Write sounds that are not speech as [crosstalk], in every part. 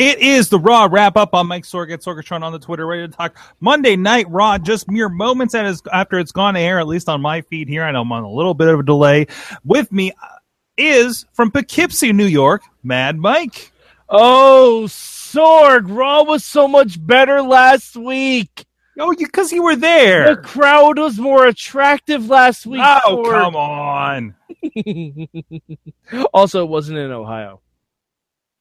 It is the Raw wrap up on Mike Sorg at Sorgatron on the Twitter, ready to talk Monday Night Raw. Just mere moments after it's gone to air, at least on my feed here. I know I'm on a little bit of a delay. With me uh, is from Poughkeepsie, New York, Mad Mike. Oh, Sorg, Raw was so much better last week. Oh, because you were there. The crowd was more attractive last week. Oh, Sorg. come on. [laughs] also, it wasn't in Ohio.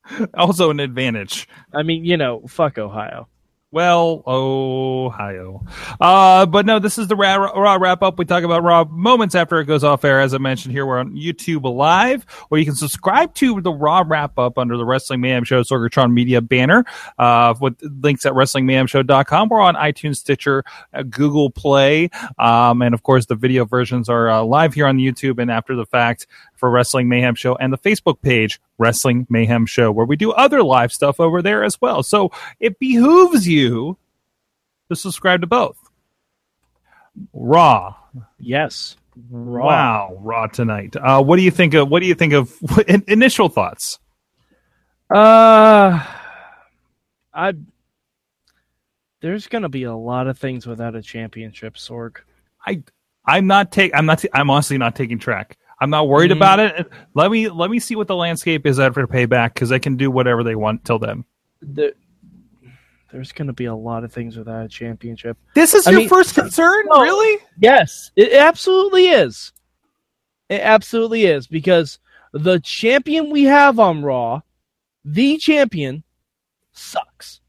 [laughs] Also, an advantage. I mean, you know, fuck Ohio. Well, Ohio. Uh, but no, this is the Raw, Raw wrap up. We talk about Raw moments after it goes off air. As I mentioned here, we're on YouTube Live, where you can subscribe to the Raw wrap up under the Wrestling Mayhem Show Sorgatron Media banner, uh, with links at WrestlingMayhemShow.com. We're on iTunes, Stitcher, uh, Google Play. Um, and of course, the video versions are uh, live here on YouTube and after the fact for Wrestling Mayhem Show and the Facebook page, Wrestling Mayhem Show, where we do other live stuff over there as well. So it behooves you to subscribe to both. Raw. Yes. Raw. Wow, Raw tonight. Uh, what do you think of? What do you think of? [laughs] initial thoughts? Uh, I. There's gonna be a lot of things without a championship, Sorg. I I'm not take I'm not I'm honestly not taking track. I'm not worried Mm-hmm. about it. Let me let me see what the landscape is after payback because they can do whatever they want till then. The, there's gonna be a lot of things without a championship. This is I your mean- first concern, No. really? Yes, it absolutely is. It absolutely is because the champion we have on Raw, the champion, sucks.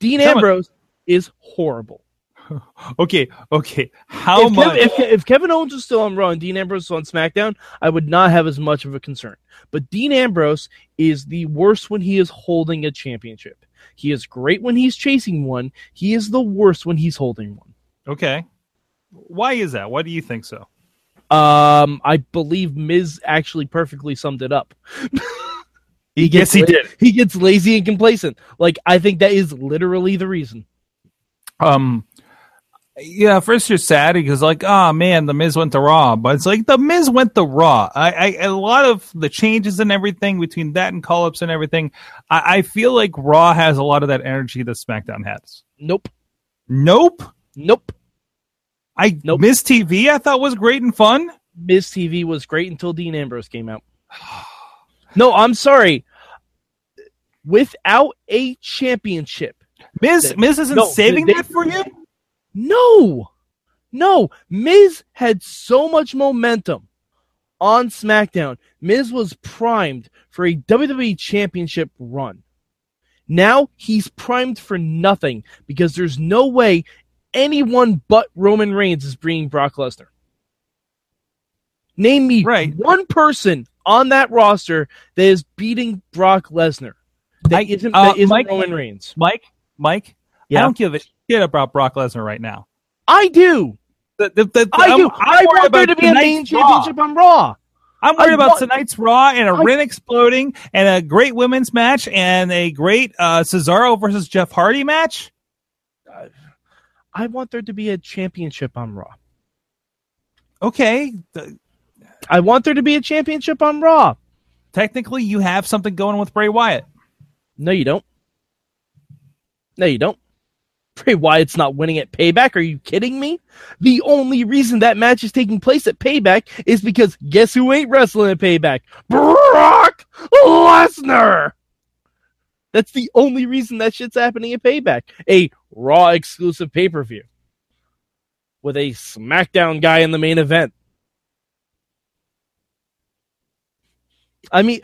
Dean Tell me- Ambrose is horrible. [laughs] Okay, okay. How if, much? Kev- if, if Kevin Owens was still on Raw and Dean Ambrose was on SmackDown, I would not have as much of a concern. But Dean Ambrose is the worst when he is holding a championship. He is great when he's chasing one. He is the worst when he's holding one. okay. Why is that? Why do you think so? Um, I believe Miz actually perfectly summed it up. [laughs] he Yes, he did. He gets lazy and complacent. Like I think that is literally the reason. Um, yeah. First, you're sad because like, oh man, the Miz went to Raw, but it's like the Miz went to Raw. I, I a lot of the changes and everything between that and call ups and everything. I, I feel like Raw has a lot of that energy that SmackDown has. Nope. Nope. Nope. I Nope. Miz TV I thought was great and fun. Miz TV was great until Dean Ambrose came out. [sighs] No, I'm sorry. Without a championship, Miz Miz isn't no, saving they- that for you. No, no. Miz had so much momentum on SmackDown. Miz was primed for a WWE Championship run. Now he's primed for nothing because there's no way anyone but Roman Reigns is bringing Brock Lesnar. Name me Right. one person on that roster that is beating Brock Lesnar. That I- isn't, uh, that isn't Mike- Roman Reigns. Mike, Mike, Yeah. I don't give a shit about Brock Lesnar right now. I do. The, the, the, I I'm- do. I want there to be a main tonight's Raw. championship on Raw. I'm worried I about want- tonight's Raw and a I- ring exploding and a great women's match and a great uh, Cesaro versus Jeff Hardy match. I want there to be a championship on Raw. Okay, I want there to be a championship on Raw. technically you have something going with Bray Wyatt. No, you don't. No, you don't. Bray Wyatt's not winning at Payback. Are you kidding me? The only reason that match is taking place at Payback is because guess who ain't wrestling at Payback? Brock Lesnar. That's the only reason that shit's happening at Payback. A Raw exclusive pay per view with a SmackDown guy in the main event. I mean,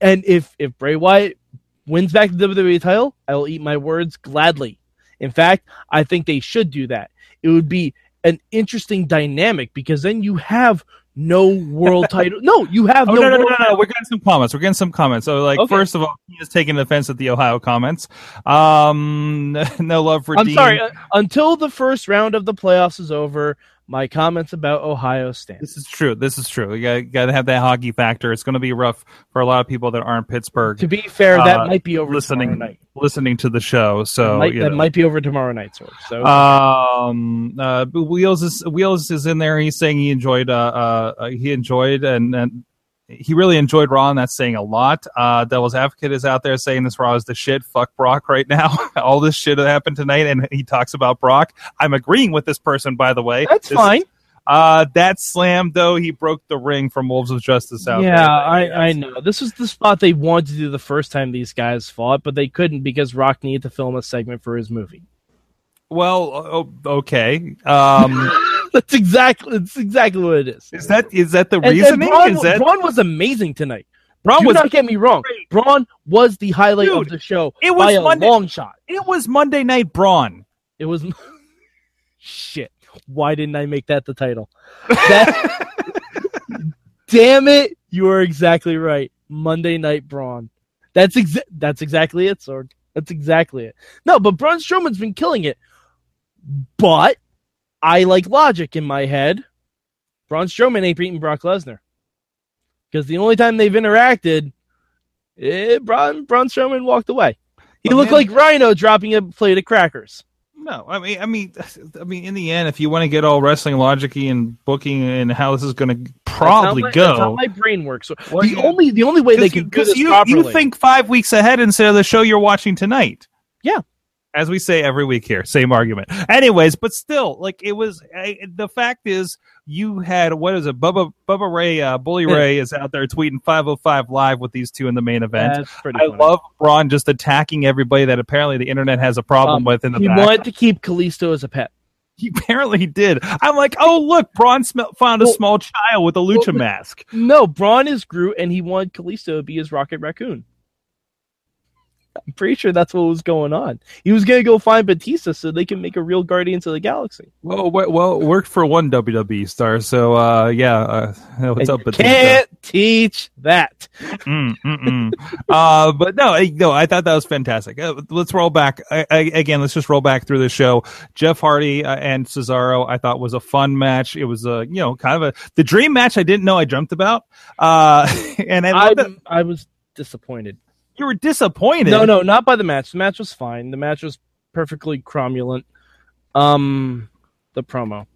and if if Bray Wyatt wins back the WWE title, I will eat my words gladly. In fact, I think they should do that. It would be an interesting dynamic because then you have no world [laughs] title. No, you have Oh, no. no, no, no, no, no. We're getting some comments. We're getting some comments. So, like, Okay. first of all, he is taking offense at the Ohio comments. Um, [laughs] no love for I'm Dean. sorry. uh, until the first round of the playoffs is over, my comments about Ohio stand. This is true. This is true. You got to have that hockey factor. It's going to be rough for a lot of people that aren't Pittsburgh To be fair, that Uh, might be over listening tomorrow night. listening to the show. That So might, you that know. might be over tomorrow night. So, so Um, uh, Wheels is Wheels is in there. He's saying he enjoyed. Uh, uh, he enjoyed and and he really enjoyed Raw, and that's saying a lot. Uh, Devil's Advocate is out there saying this Raw is the shit. Fuck Brock right now. [laughs] All this shit that happened tonight, and he talks about Brock. I'm agreeing with this person, by the way. that's This- fine. Uh, that slam though, he broke the ring from Wolves of Justice out yeah, there. I, I know. This was the spot they wanted to do the first time these guys fought, but they couldn't because Rock needed to film a segment for his movie. Well, okay. Um, [laughs] [laughs] That's exactly that's exactly what it is. is that is that the And- and? Braun, is that Braun was amazing tonight. Braun Do was not get me wrong. great. Braun was the highlight of the show it was by a long shot. It was Monday Night Braun. It was [laughs] shit. Why didn't I make that the title? That, [laughs] damn it! You are exactly right. Monday Night Braun. That's exa- That's exactly it, Sorg. That's exactly it. No, but Braun Strowman's been killing it. But I like logic in my head. Braun Strowman ain't beating Brock Lesnar because the only time they've interacted, eh, Braun Braun Strowman walked away. He But looked man- like Rhino dropping a plate of crackers. No, I mean, I mean, I mean, in the end, if you want to get all wrestling logicy and booking and how this is going to probably that's my, That's how go, my brain works. Well, the yeah. only the only way they because can this you, properly. you think five weeks ahead instead of the show you're watching tonight. Yeah. As we say every week here, same argument. Anyways, but still, like it was. I, the fact is, you had what is it? Bubba Bubba Ray, uh, Bully Ray is out there tweeting 205 live with these two in the main event. That's pretty. I funny. love Braun just attacking everybody that apparently the internet has a problem Um, with in the He back. wanted to keep Kalisto as a pet. He apparently did. I'm like, oh look, Braun sm- found a Well- small child with a lucha well, mask. No, Braun is Groot, and he wanted Kalisto to be his Rocket Raccoon. I'm pretty sure that's what was going on. He was gonna go find Batista so they can make a real Guardians of the Galaxy. Well, well, worked for one WWE star. So uh, yeah, uh, [laughs] what's And up, Batista? can't teach that. Mm, mm, mm. [laughs] uh, but no, I- no, I thought that was fantastic. Uh, let's roll back I, I, again. Let's just roll back through the show. Jeff Hardy uh, and Cesaro, I thought was a fun match. It was a you know kind of a the dream match. I didn't know I dreamt about. Uh, [laughs] and I, I was disappointed. You were disappointed. No, no, not by the match. The match was fine. The match was perfectly cromulent. Um, the promo,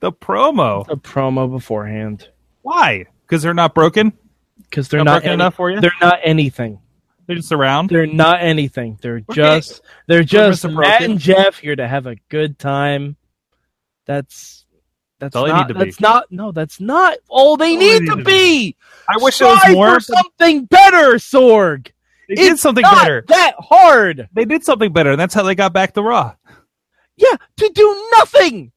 the promo. the promo beforehand, Why? Because they're not broken. because they're Not not broken any- enough for you. They're not anything. They're just around. They're not anything. They're Okay. just they're just. Matt and Jeff here to have a good time. That's that's all they need to be. that's not no that's not all they All they need need to to be. I wish it was more. for something better, Sorg. They did It's something not better. that hard. They did something better, and that's how they got back to Raw. Yeah, to do nothing.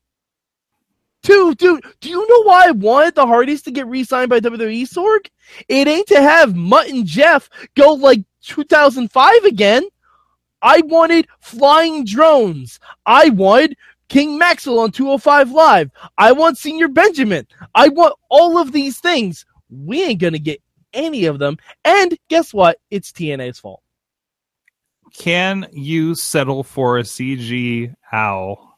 To do do you know why I wanted the Hardys to get re-signed by WWE Sorg? It ain't to have Mutt and Jeff go like 2005 again. I wanted flying drones. I wanted King Maxel on 205 Live. I want Señor Benjamin. I want all of these things. We ain't gonna get any of them. And guess what? It's TNA's fault. Can you settle for a CG owl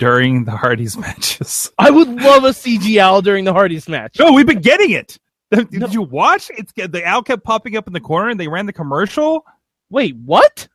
during the Hardys [laughs] matches? I would love a CG owl during the Hardys match. No, we've been getting it. Did No. you watch? It's the owl kept popping up in the corner, and they ran the commercial. Wait, what?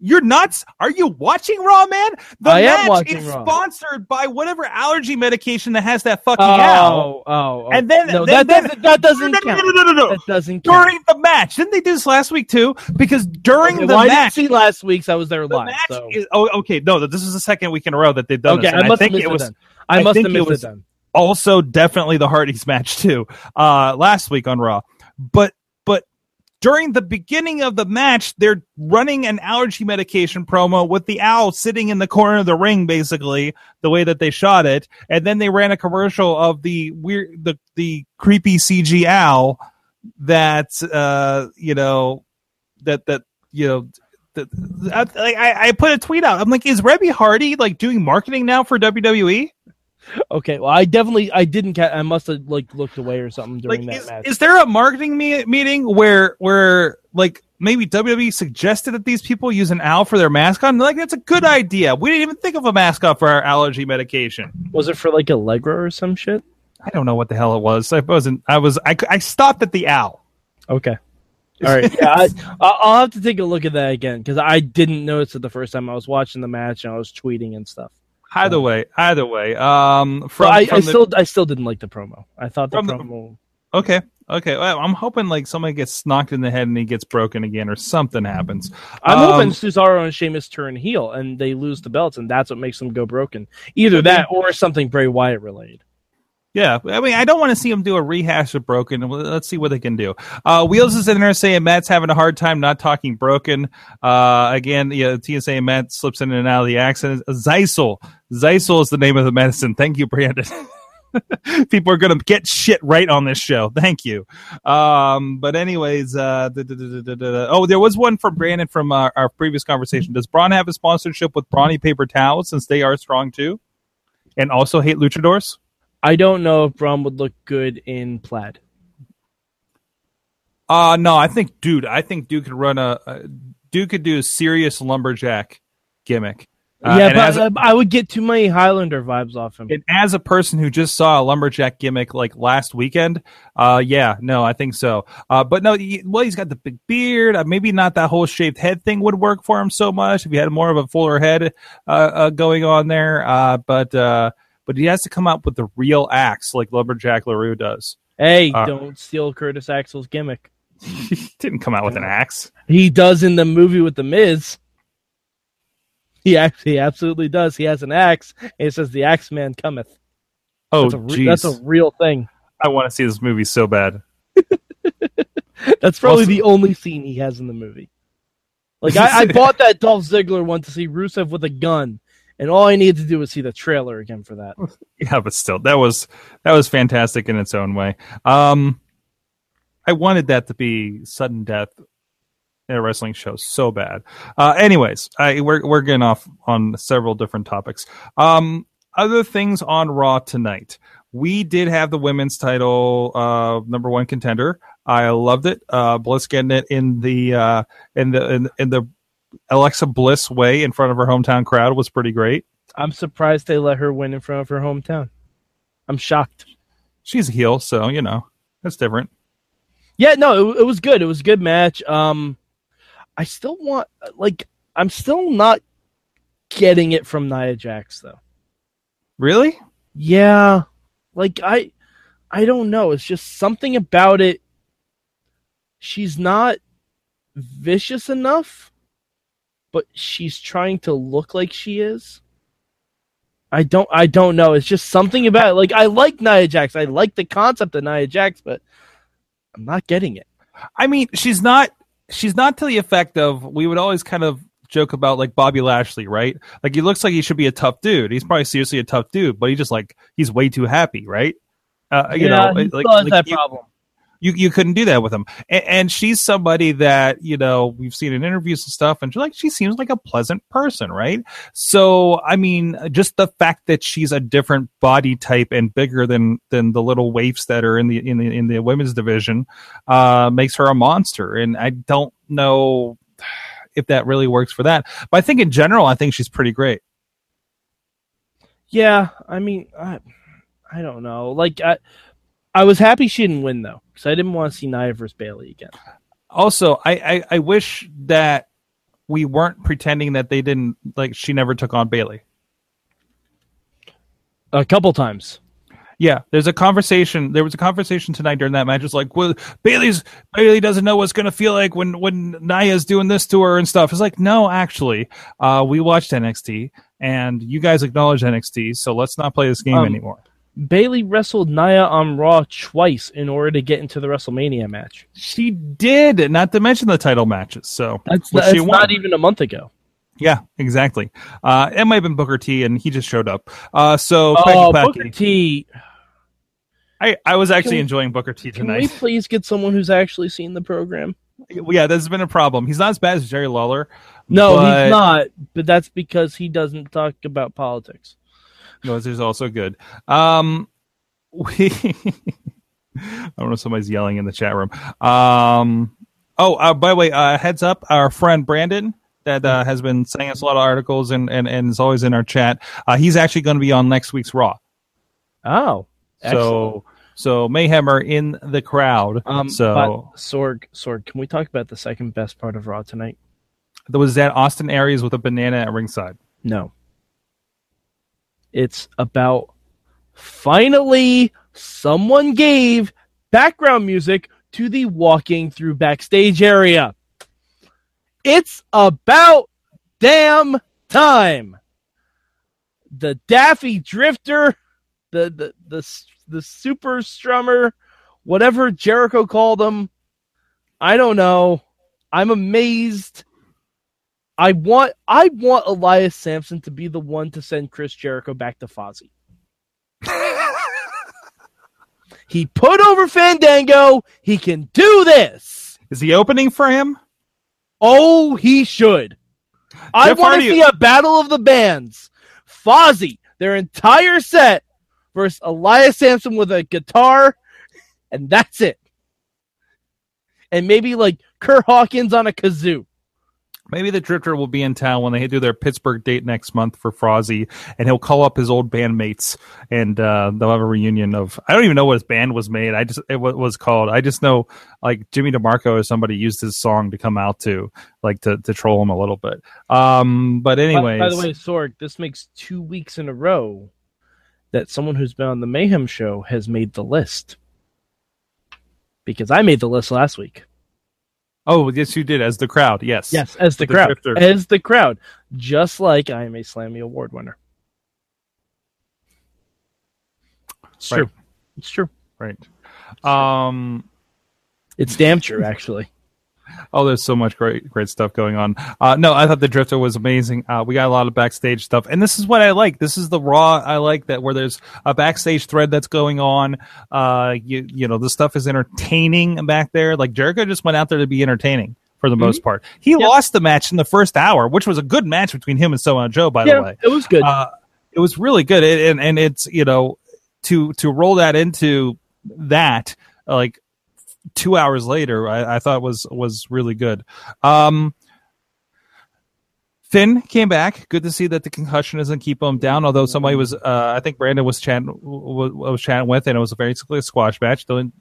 You're nuts. Are you watching Raw, man? The I match is Raw. sponsored by whatever allergy medication that has that fucking owl. Oh, oh, oh. And then- no, then- that, doesn't, that doesn't no, count. no, no, no, no. That doesn't count. During the match, didn't they do this last week too? Because during Okay, the well, I match, didn't see last week's. I was there the live. match so. is oh okay no this is the second week in a row that they've done okay, this. I must have think it was then. I, I must have it missed was- it then. also definitely the Hardys match too uh last week on Raw but during the beginning of the match they're running an allergy medication promo with the owl sitting in the corner of the ring basically the way that they shot it and then they ran a commercial of the weird the the creepy CG owl that uh you know that that you know I, I put a tweet out. I'm like, is Reby Hardy like doing marketing now for WWE? Okay, well, I definitely I didn't. Ca- I must have like looked away or something during Like, that is, match. is there a marketing me- meeting where where like maybe WWE suggested that these people use an owl for their mascot? And like, that's a good idea. We didn't even think of a mascot for our allergy medication. Was it for like Allegra or some shit? I don't know what the hell it was. I wasn't. I was. I, I stopped at the owl. Okay. All right. Yeah, I, I- I'll have to take a look at that again because I didn't notice it the first time I was watching the match and I was tweeting and stuff. Either way, either way. Um, from, I, from I the- still I still didn't like the promo. I thought the From the- promo. okay, okay. Well, I'm hoping like somebody gets knocked in the head and he gets broken again, or something happens. I'm Um, hoping Cesaro and Sheamus turn heel and they lose the belts and that's what makes them go broken. Either that or something Bray Wyatt related. Yeah, I mean, I don't want to see them do a rehash of Broken. Let's see what they can do. Uh, Wheels is in there saying Matt's having a hard time not talking Broken. Uh, again, yeah, saying Matt slips in and out of the accent. Xyzal. Xyzal is the name of the medicine. Thank you, Brandon. [laughs] People are going to get shit right on this show. Thank you. Um, but anyways, uh, da- da- da. oh, there was one from Brandon from our, our previous conversation. Does Braun have a sponsorship with Brawny Paper Towels since they are strong too? And also hate luchadors? I don't know if Braun would look good in plaid. Uh no, I think dude, I think Duke could run a, a Duke could do a serious lumberjack gimmick. Uh, yeah, but a, I would get too many Highlander vibes off him. and as a person who just saw a lumberjack gimmick like last weekend, uh, yeah, no, I think so. Uh, but no, he, well, he's got the big beard. Uh, maybe not that whole shaved head thing would work for him so much if he had more of a fuller head uh, uh, going on there. Uh, but uh, but he has to come up with the real axe like lumberjack Larue does. hey, uh, don't steal Curtis Axel's gimmick. he [laughs] didn't come out with an axe. He does in the movie with the Miz. He actually absolutely does. He has an axe, and it says the Axe Man cometh. Oh, That's a, re- jeez. that's a real thing. I want to see this movie so bad. [laughs] That's probably Also- the only scene he has in the movie. Like [laughs] I, I bought that Dolph Ziggler one to see Rusev with a gun, and all I needed to do was see the trailer again for that. [laughs] Yeah, but still, that was that was fantastic in its own way. Um, I wanted that to be sudden death in a wrestling show so bad. Uh, anyways, I, we're we're getting off on several different topics. Um, other things on Raw tonight. We did have the women's title uh, number one contender. I loved it. Uh, Bliss getting it in the uh, in the in, in the Alexa Bliss way in front of her hometown crowd was pretty great. I'm surprised they let her win in front of her hometown. I'm shocked. She's a heel, so you know that's different. Yeah, no, it, it was good. It was a good match. Um, I still want like I'm still not getting it from Nia Jax though. Really? Yeah, like I, I don't know. It's just something about it. She's not vicious enough, but she's trying to look like she is. I don't. I don't know. It's just something about it. Like I like Nia Jax. I like the concept of Nia Jax, but I'm not getting it. I mean, she's not she's not to the effect of we would always kind of joke about like Bobby Lashley, right? Like he looks like he should be a tough dude. He's probably seriously a tough dude, but he just like he's way too happy, right? Uh, you know, he like, still has like that you, problem. You you couldn't do that with him. And, and she's somebody that you know we've seen in interviews and stuff, and she's like she seems like a pleasant person, right? So I mean, just the fact that she's a different body type and bigger than than the little waifs that are in the in the in the women's division uh, makes her a monster. And I don't know if that really works for that, but I think in general, I think she's pretty great. Yeah, I mean, I, I don't know. Like, I, I was happy she didn't win though, because I didn't want to see Nia versus Bayley again. Also, I, I I wish that we weren't pretending that they didn't like she never took on Bayley. A couple times. Yeah, there's a conversation. There was a conversation tonight during that match. It's like, well, Bayley's Bayley doesn't know what's gonna feel like when when Nia's doing this to her and stuff. It's like, no, actually, uh, we watched NXT and you guys acknowledge NXT, so let's not play this game Um, anymore. Bayley wrestled Nia on Raw twice in order to get into the WrestleMania match. She did, not to mention the title matches. So That's, that's she won. not even a month ago. Yeah, exactly. Uh, it might have been Booker T, and he just showed up. Uh, so Oh, Booker T. I, I was actually we- enjoying Booker T Can we tonight. please get someone who's actually seen the program? yeah, there's been a problem. He's not as bad as Jerry Lawler. No, but- he's not. But that's because he doesn't talk about politics. Noise is also good. Um, [laughs] we. I don't know. Somebody's yelling in the chat room. Um. Oh, uh, by the way, uh, heads up, our friend Brandon that uh, has been sending us a lot of articles and and, and is always in our chat. Uh, he's actually going to be on next week's Raw. Oh, So so Mayhem are in the crowd. um, so but Sorg, Sorg, can we talk about the second best part of Raw tonight? there was that Austin Aries with a banana at ringside. No. It's about finally someone gave background music to the walking through backstage area. It's about damn time. The Daffy Drifter, the the the the super strummer, whatever Jericho called him. I don't know. I'm amazed. I want I want Elias Samson to be the one to send Chris Jericho back to Fozzy. [laughs] he put over Fandango. He can do this. Is he opening for him? Oh, he should. I want to see a battle of the bands. Fozzy, their entire set versus Elias Samson with a guitar, and that's it. And maybe like Kurt Hawkins on a kazoo. Maybe the Drifter will be in town when they do their Pittsburgh date next month for Fozzy, and he'll call up his old bandmates, and uh, they'll have a reunion of. I don't even know what his band was made. I just it was called. I just know like Jimmy DeMarco or somebody used his song to come out to, like to to troll him a little bit. Um, but By- By, the way, Sorg, this makes two weeks in a row that someone who's been on the Mayhem show has made the list. Because I made the list last week. Oh yes, you did as the crowd. Yes, Yes, as the, The crowd. Drifter. As the crowd. Just like I am a Slammy Award winner. It's Right. true. It's true. right. Um, It's damn true, actually. Oh, there's so much great, great stuff going on. Uh, no, I thought the Drifter was amazing. Uh, we got a lot of backstage stuff, and this is what I like. This is the raw I like that where there's a backstage thread that's going on. Uh, you, you know, the stuff is entertaining back there. Like Jericho just went out there to be entertaining for the most part. He lost the match in the first hour, which was a good match between him and Samoa Joe, by the way. it was good. Uh, it was really good, It- and and it's you know to to roll that into that like two hours later, I, I thought was was really good. Um, Finn came back. Good to see that the concussion doesn't keep him down. Although somebody was, uh, I think Brandon was chatting was, was chatting with, and it was basically a squash match. I'm,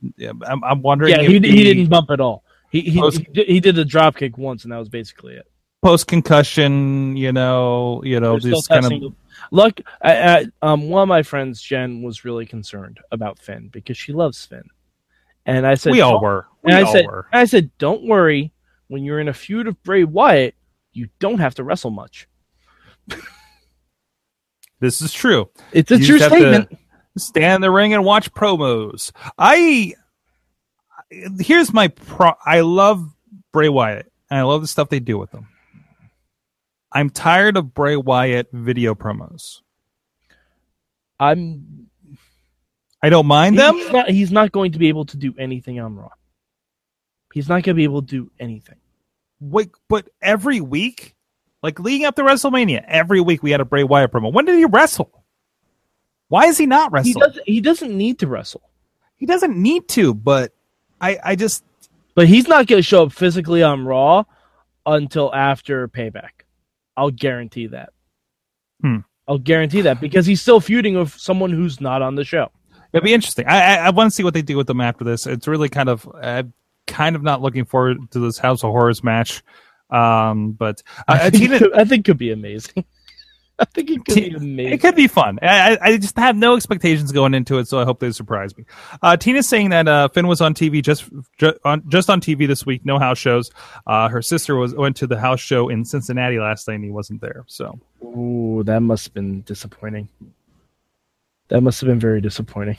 I'm wondering. yeah, he, he didn't bump at all. He he, Post- he, did, he did a drop kick once, and that was basically it. post concussion. You know, you know, just kind of. Luck. I, I, um, one of my friends, Jen, was really concerned about Finn because she loves Finn, and I said, we all were. We And I all said, were. I said, don't worry. When you're in a feud with Bray Wyatt, you don't have to wrestle much. [laughs] This is true. It's a You true just have to- statement. stand in the ring and watch promos. I here's my pro. I love Bray Wyatt and I love the stuff they do with him. I'm tired of Bray Wyatt video promos. I'm. I don't mind them. He's not, he's not going to be able to do anything on Raw. He's not going to be able to do anything. Wait, but every week, like leading up to WrestleMania, every week we had a Bray Wyatt promo. When did he wrestle? Why is he not He wrestling? doesn't. He doesn't need to wrestle, He doesn't need to, but I, I just but he's not going to show up physically on Raw until after Payback. I'll guarantee that. Hmm. I'll guarantee that because he's still feuding with someone who's not on the show. It'll be interesting. I I, I want to see what they do with them after this. It's really kind of I'm kind of not looking forward to this House of Horrors match. Um, but uh, [laughs] I, think, could, I think it could be amazing. [laughs] I think it could be amazing. it could be fun. I, I- I just have no expectations going into it, so I hope they surprise me. Uh, Tina's saying that uh, Finn was on TV just ju- on just on TV this week, no house shows. Uh, her sister was went to the house show in Cincinnati last night, and he wasn't there. So Ooh, that must have been disappointing. That must have been very disappointing.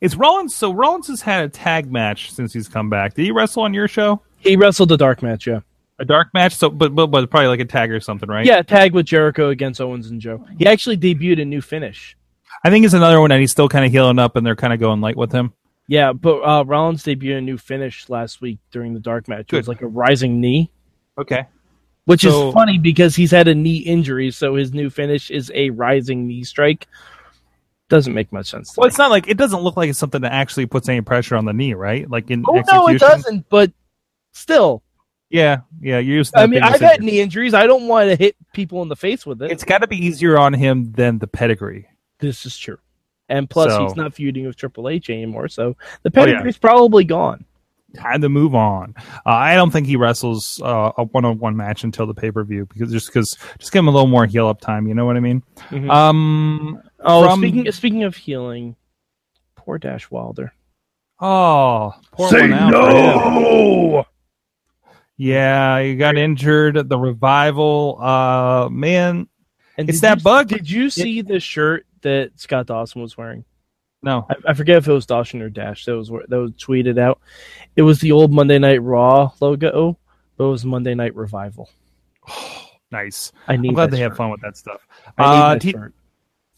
it's Rollins. So Rollins has had a tag match since he's come back. Did he wrestle on your show? He wrestled a dark match, yeah. A dark match, so but but, but probably like a tag or something, right? Yeah, tag with Jericho against Owens and Joe. He actually debuted a new finish. I think it's another one that he's still kind of healing up, and they're kind of going light with him. Yeah, but uh, Rollins debuted a new finish last week during the dark match. It was like a rising knee. Okay. which So- is funny because he's had a knee injury, so his new finish is a rising knee strike. Doesn't make much sense. To Well, me. it's not like it doesn't look like it's something that actually puts any pressure on the knee, right? Like in Oh no, it doesn't. But still, Yeah, yeah. You're used I mean, I've had knee injuries. I don't want to hit people in the face with it. It's got to be easier on him than the pedigree. this is true. And plus, So- he's not feuding with Triple H anymore, so the Oh, yeah. pedigree's probably gone. Time to move on. Uh, I don't think he wrestles uh, a one-on-one match until the pay-per-view because just because just give him a little more heel up time. You know what I mean? Mhm. Um. Oh, from- speaking speaking of healing, poor Dash Wilder. Oh, say one out for. Yeah, he got injured. At the revival. Uh, man, And It's that you- bug. Did you see the shirt that Scott Dawson was wearing? no. I, I forget if it was Dawson or Dash that was that was tweeted out. It was the old Monday Night Raw logo, but it was Monday Night Revival. [sighs] Nice. I need. I'm glad that they have fun with that stuff. I need Uh, that T- shirt.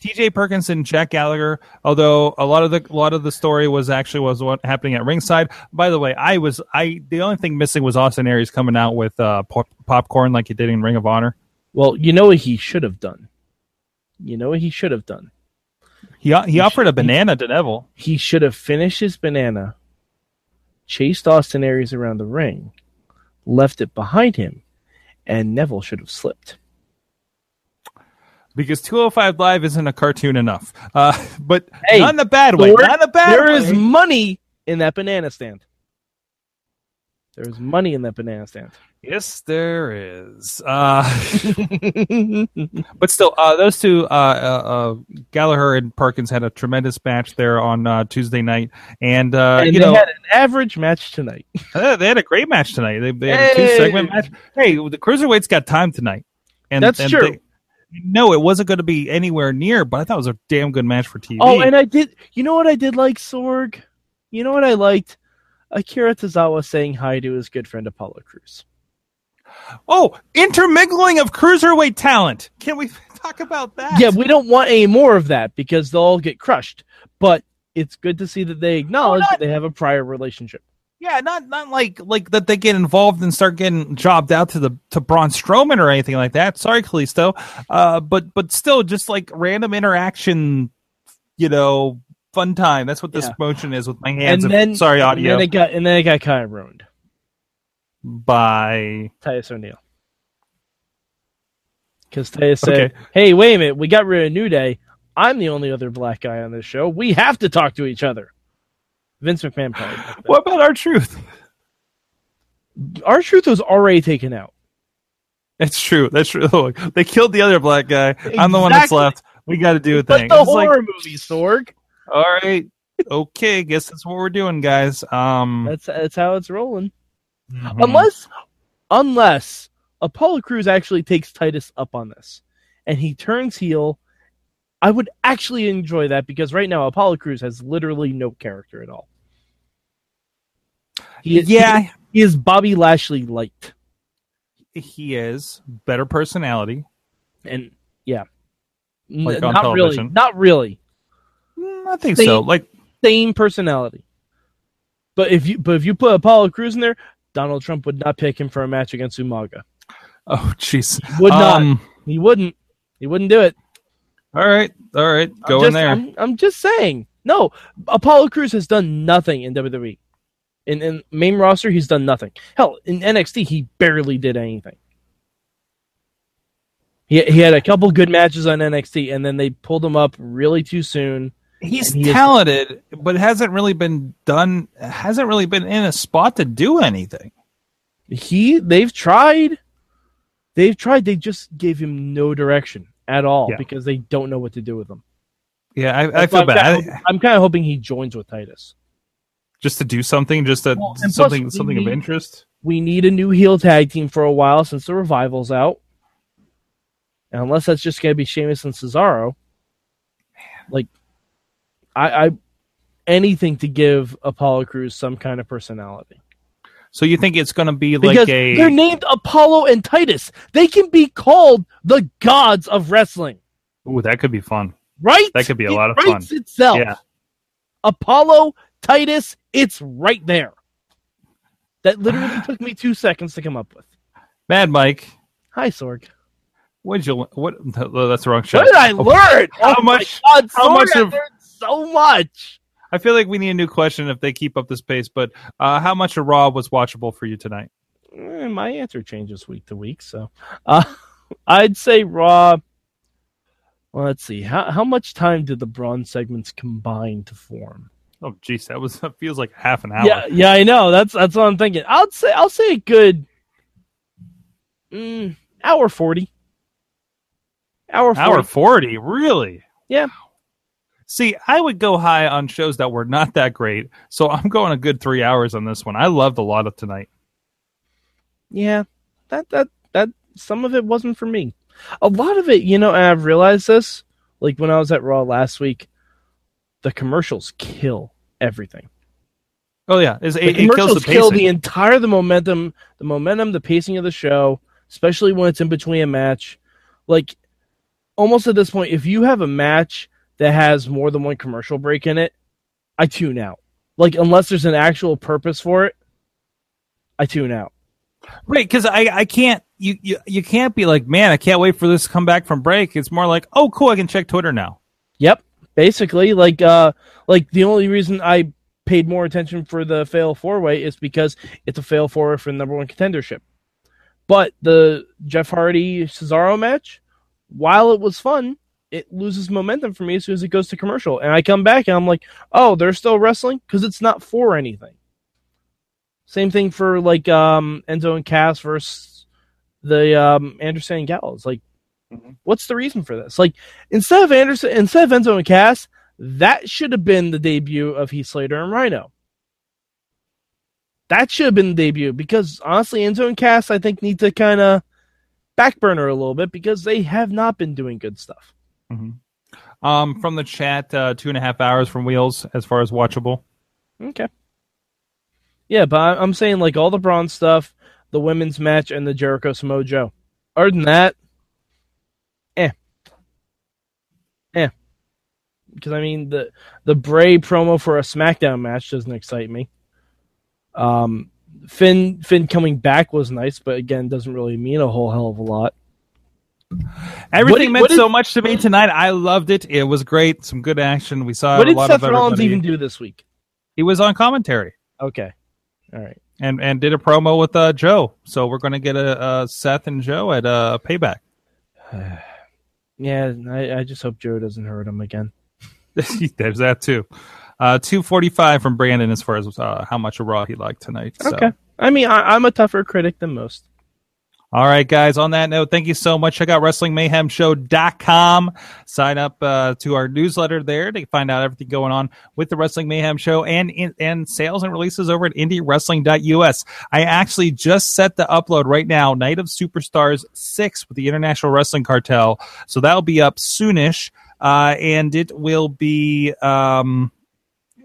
TJ Perkins and Jack Gallagher. Although a lot of the a lot of the story was actually was what happening at ringside. By the way, I was I the only thing missing was Austin Aries coming out with uh, pop- popcorn like he did in Ring of Honor. Well, you know what he should have done. You know what he should have done. He he He offered a banana to Neville. He should have finished his banana, chased Austin Aries around the ring, left it behind him, and Neville should have slipped. Because 205 Live isn't a cartoon enough. Uh, but Hey, not in a bad way. Thor, Not in a bad There way. is money in that banana stand. There is money in that banana stand. Yes, there is. Uh, [laughs] but still, uh, those two, uh, uh, uh, Gallagher and Perkins, had a tremendous match there on uh, Tuesday night, and, uh, and you they know had an average match tonight. [laughs] they had a great match tonight. They, they had a Hey! two segment match. Hey, the cruiserweights got time tonight, and That's and true. They, no, it wasn't going to be anywhere near, but I thought it was a damn good match for TV. Oh, and I did. You know what I did like, Sorg? You know what I liked? Akira Tozawa saying hi to his good friend Apollo Crews. oh, intermingling of cruiserweight talent. Can we [laughs] talk about that? Yeah, we don't want any more of that because they'll all get crushed. But it's good to see that they acknowledge not- that they have a prior relationship. Yeah, not not like like that they get involved and start getting jobbed out to the to Braun Strowman or anything like that. Sorry, Kalisto. Uh, but but still, just like random interaction, you know, fun time. That's what this Yeah. motion is with my hands. and then sorry, and audio. then it got and then it got kind of ruined. By Titus O'Neil. Because Titus said, Okay. "Hey, wait a minute, we got rid of New Day. I'm the only other black guy on this show. We have to talk to each other." Vince McMahon probably. what about R-Truth? Our truth was already taken out. That's true. That's true. [laughs] Look, they killed the other black guy. I'm the one that's left. We got to do a But thing. the It's like, horror movie, Sorg. all right, okay. Guess that's what we're doing, guys. Um, That's that's how it's rolling. mhm. Unless, unless Apollo Crews actually takes Titus up on this, and he turns heel, I would actually enjoy that because right now Apollo Crews has literally no character at all. He, yeah, he is Bobby Lashley light, he is better personality. and yeah, Like not really, not really Mm, I think Same- so. Like, same personality. But if you but if you put Apollo Crews in there, Donald Trump would not pick him for a match against Umaga. oh, jeez. Would not. Um, He wouldn't. He wouldn't do it. All right, all right. I'm Go just, in there. I'm, I'm just saying. No, Apollo Crews has done nothing in WWE. In, in main roster, he's done nothing. Hell, in NXT, he barely did anything. He he had a couple good matches on NXT, and then they pulled him up really too soon. He's and he is- talented, but hasn't really been done. Hasn't really been in a spot to do anything. He they've tried, they've tried. They just gave him no direction at all Yeah. because they don't know what to do with him. Yeah, I, I feel I'm bad. kinda- I'm kind of hoping he joins with Titus. just to do something, just to, Well, something, something of interest. we need a new heel tag team for a while since the revival's out. And unless that's just going to be Sheamus and Cesaro, like I, I anything to give Apollo Crews some kind of personality So you think it's going to be because like a? they're named Apollo and Titus. They can be called the gods of wrestling, Ooh, that could be fun. right? That could be a It lot of fun. Itself, Yeah. Apollo, Titus, it's right there. That literally [sighs] took me two seconds to come up with. Mad Mike, Hi, Sorg. What did you? What? Oh, that's the wrong show. What did I oh, learn? How Oh much- God, how Sorg, much I of- learned so much. I feel like we need a new question if they keep up this pace. But uh, how much of Raw was watchable for you tonight? Eh, my answer changes week to week, so uh, [laughs] I'd say Raw. Well, let's see. How how much time did the Braun segments combine to form? Oh, jeez, that was [laughs] that feels like half an hour. Yeah, yeah, I know. That's that's what I'm thinking. I'll say I'll say a good mm, hour forty. Hour 40. Hour forty, really? Yeah. See, I would go high on shows that were not that great, so I'm going a good three hours on this one. I loved a lot of tonight. Yeah, that that that some of it wasn't for me. A lot of it, you know, and I've realized this. Like when I was at Raw last week, the commercials kill everything. Oh yeah, it's, The it, it kills the kill the entire the momentum, the momentum, the pacing of the show, especially when it's in between a match. Like almost at this point, if you have a match that has more than one commercial break in it, I tune out. Like unless there's an actual purpose for it, I tune out. Right, because I, I can't you, you you can't be like, man, I can't wait for this to come back from break. It's more like, oh, cool, I can check Twitter now. Yep, basically, like uh, like the only reason I paid more attention for the fatal four way is because it's a fatal four way for the number one contendership. But the Jeff Hardy Cesaro match, while it was fun, it loses momentum for me as soon as it goes to commercial, and I come back and I'm like, oh, they're still wrestling because it's not for anything. Same thing for like um, Enzo and Cass versus the um, Anderson and Gallows. Like, what's the reason for this? Like, instead of Anderson, instead of Enzo and Cass, that should have been the debut of Heath Slater and Rhino. That should have been the debut because honestly, Enzo and Cass, I think, need to kind of backburner a little bit because they have not been doing good stuff. Um, from the chat, uh, two and a half hours from Wheels as far as watchable. Okay. Yeah, but I'm saying like all the Braun stuff, the women's match, and the Jericho Samoa. Other than that, eh, eh. Because I mean the the Bray promo for a SmackDown match doesn't excite me. Um, Finn Finn coming back was nice, but again, doesn't really mean a whole hell of a lot. Everything did- meant did- so much to me tonight. I loved it. It was great. Some good action. We saw what a did Seth Rollins even do this week? He was on commentary Okay, all right. and and did a promo with uh, Joe. So we're going to get a, a Seth and Joe at uh, Payback. [sighs] Yeah, I, I just hope Joe doesn't hurt him again. [laughs] There's that too. Uh, two forty five from Brandon as far as uh, how much of Raw he liked tonight. So. Okay. I mean, I, I'm a tougher critic than most. All right, guys. On that note, thank you so much. Check out WrestlingMayhemShow.com. Sign up uh, to our newsletter there to find out everything going on with the Wrestling Mayhem Show and and sales and releases over at IndieWrestling.us. I actually just set the upload right now, Night of Superstars 6 with the International Wrestling Cartel. So that'll be up soonish. Uh, and it will be... Um,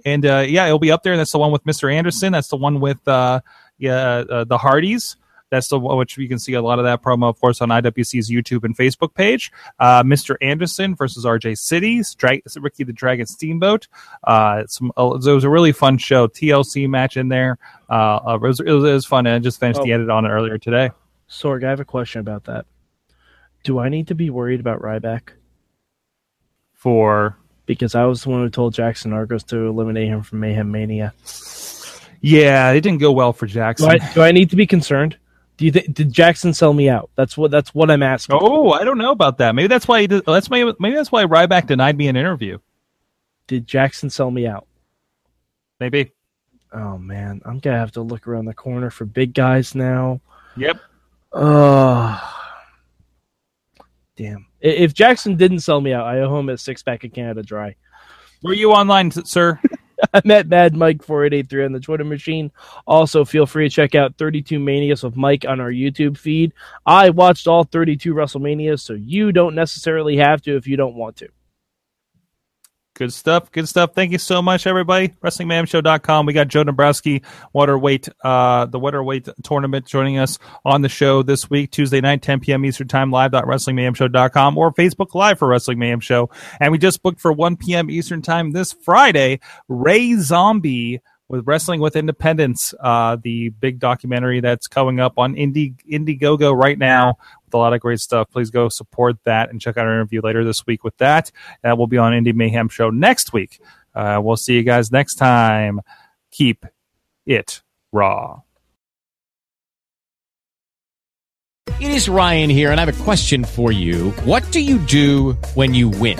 and uh, yeah, it'll be up there. That's the one with Mr. Anderson. That's the one with uh, yeah, uh, the Hardys. That's the one which you can see a lot of that promo, of course, on IWC's YouTube and Facebook page. Uh, Mr. Anderson versus RJ City, Dra- Ricky the Dragon Steamboat. Uh, some, uh, it was a really fun show. TLC match in there. Uh, uh, it, was, it, was, it was fun, and I just finished the Oh. edit on it earlier today. Sorg, I have a question about that. Do I need to be worried about Ryback? For Because I was the one who told Jackson Argos to eliminate him from Mayhem Mania. yeah, it didn't go well for Do Jackson. I, do I need to be concerned? Do you think did Jackson sell me out? That's what that's what I'm asking. Oh, I don't know about that. Maybe that's why he did, that's maybe, maybe that's why Ryback denied me an interview. Did Jackson sell me out? Maybe. Oh man, I'm gonna have to look around the corner for big guys now. Yep. Oh, damn! If Jackson didn't sell me out, I owe him a six pack of Canada Dry. Were you online, sir? [laughs] [laughs] I'm at Mad Mike 4883 on the Twitter machine. Also, feel free to check out 32 Manias with Mike on our YouTube feed. I watched all 32 WrestleManias, so you don't necessarily have to if you don't want to. Good stuff. Good stuff. Thank you so much, everybody. WrestlingMayhemShow.com. We got Joe Dombrowski, waterweight, uh, the waterweight tournament joining us on the show this week, Tuesday night, 10 p.m. Eastern Time, live.WrestlingMayhemShow.com or Facebook Live for Wrestling Mayhem Show. And we just booked for 1 p.m. Eastern Time this Friday, Ray Zombie with Wrestling with Independence, uh, the big documentary that's coming up on Indie, Indiegogo right now. A lot of great stuff. Please go support that and check out our interview later this week with that. That will be on Indie Mayhem Show next week. Uh, we'll see you guys next time. Keep it raw. It is Ryan here, and I have a question for you. What do you do when you win?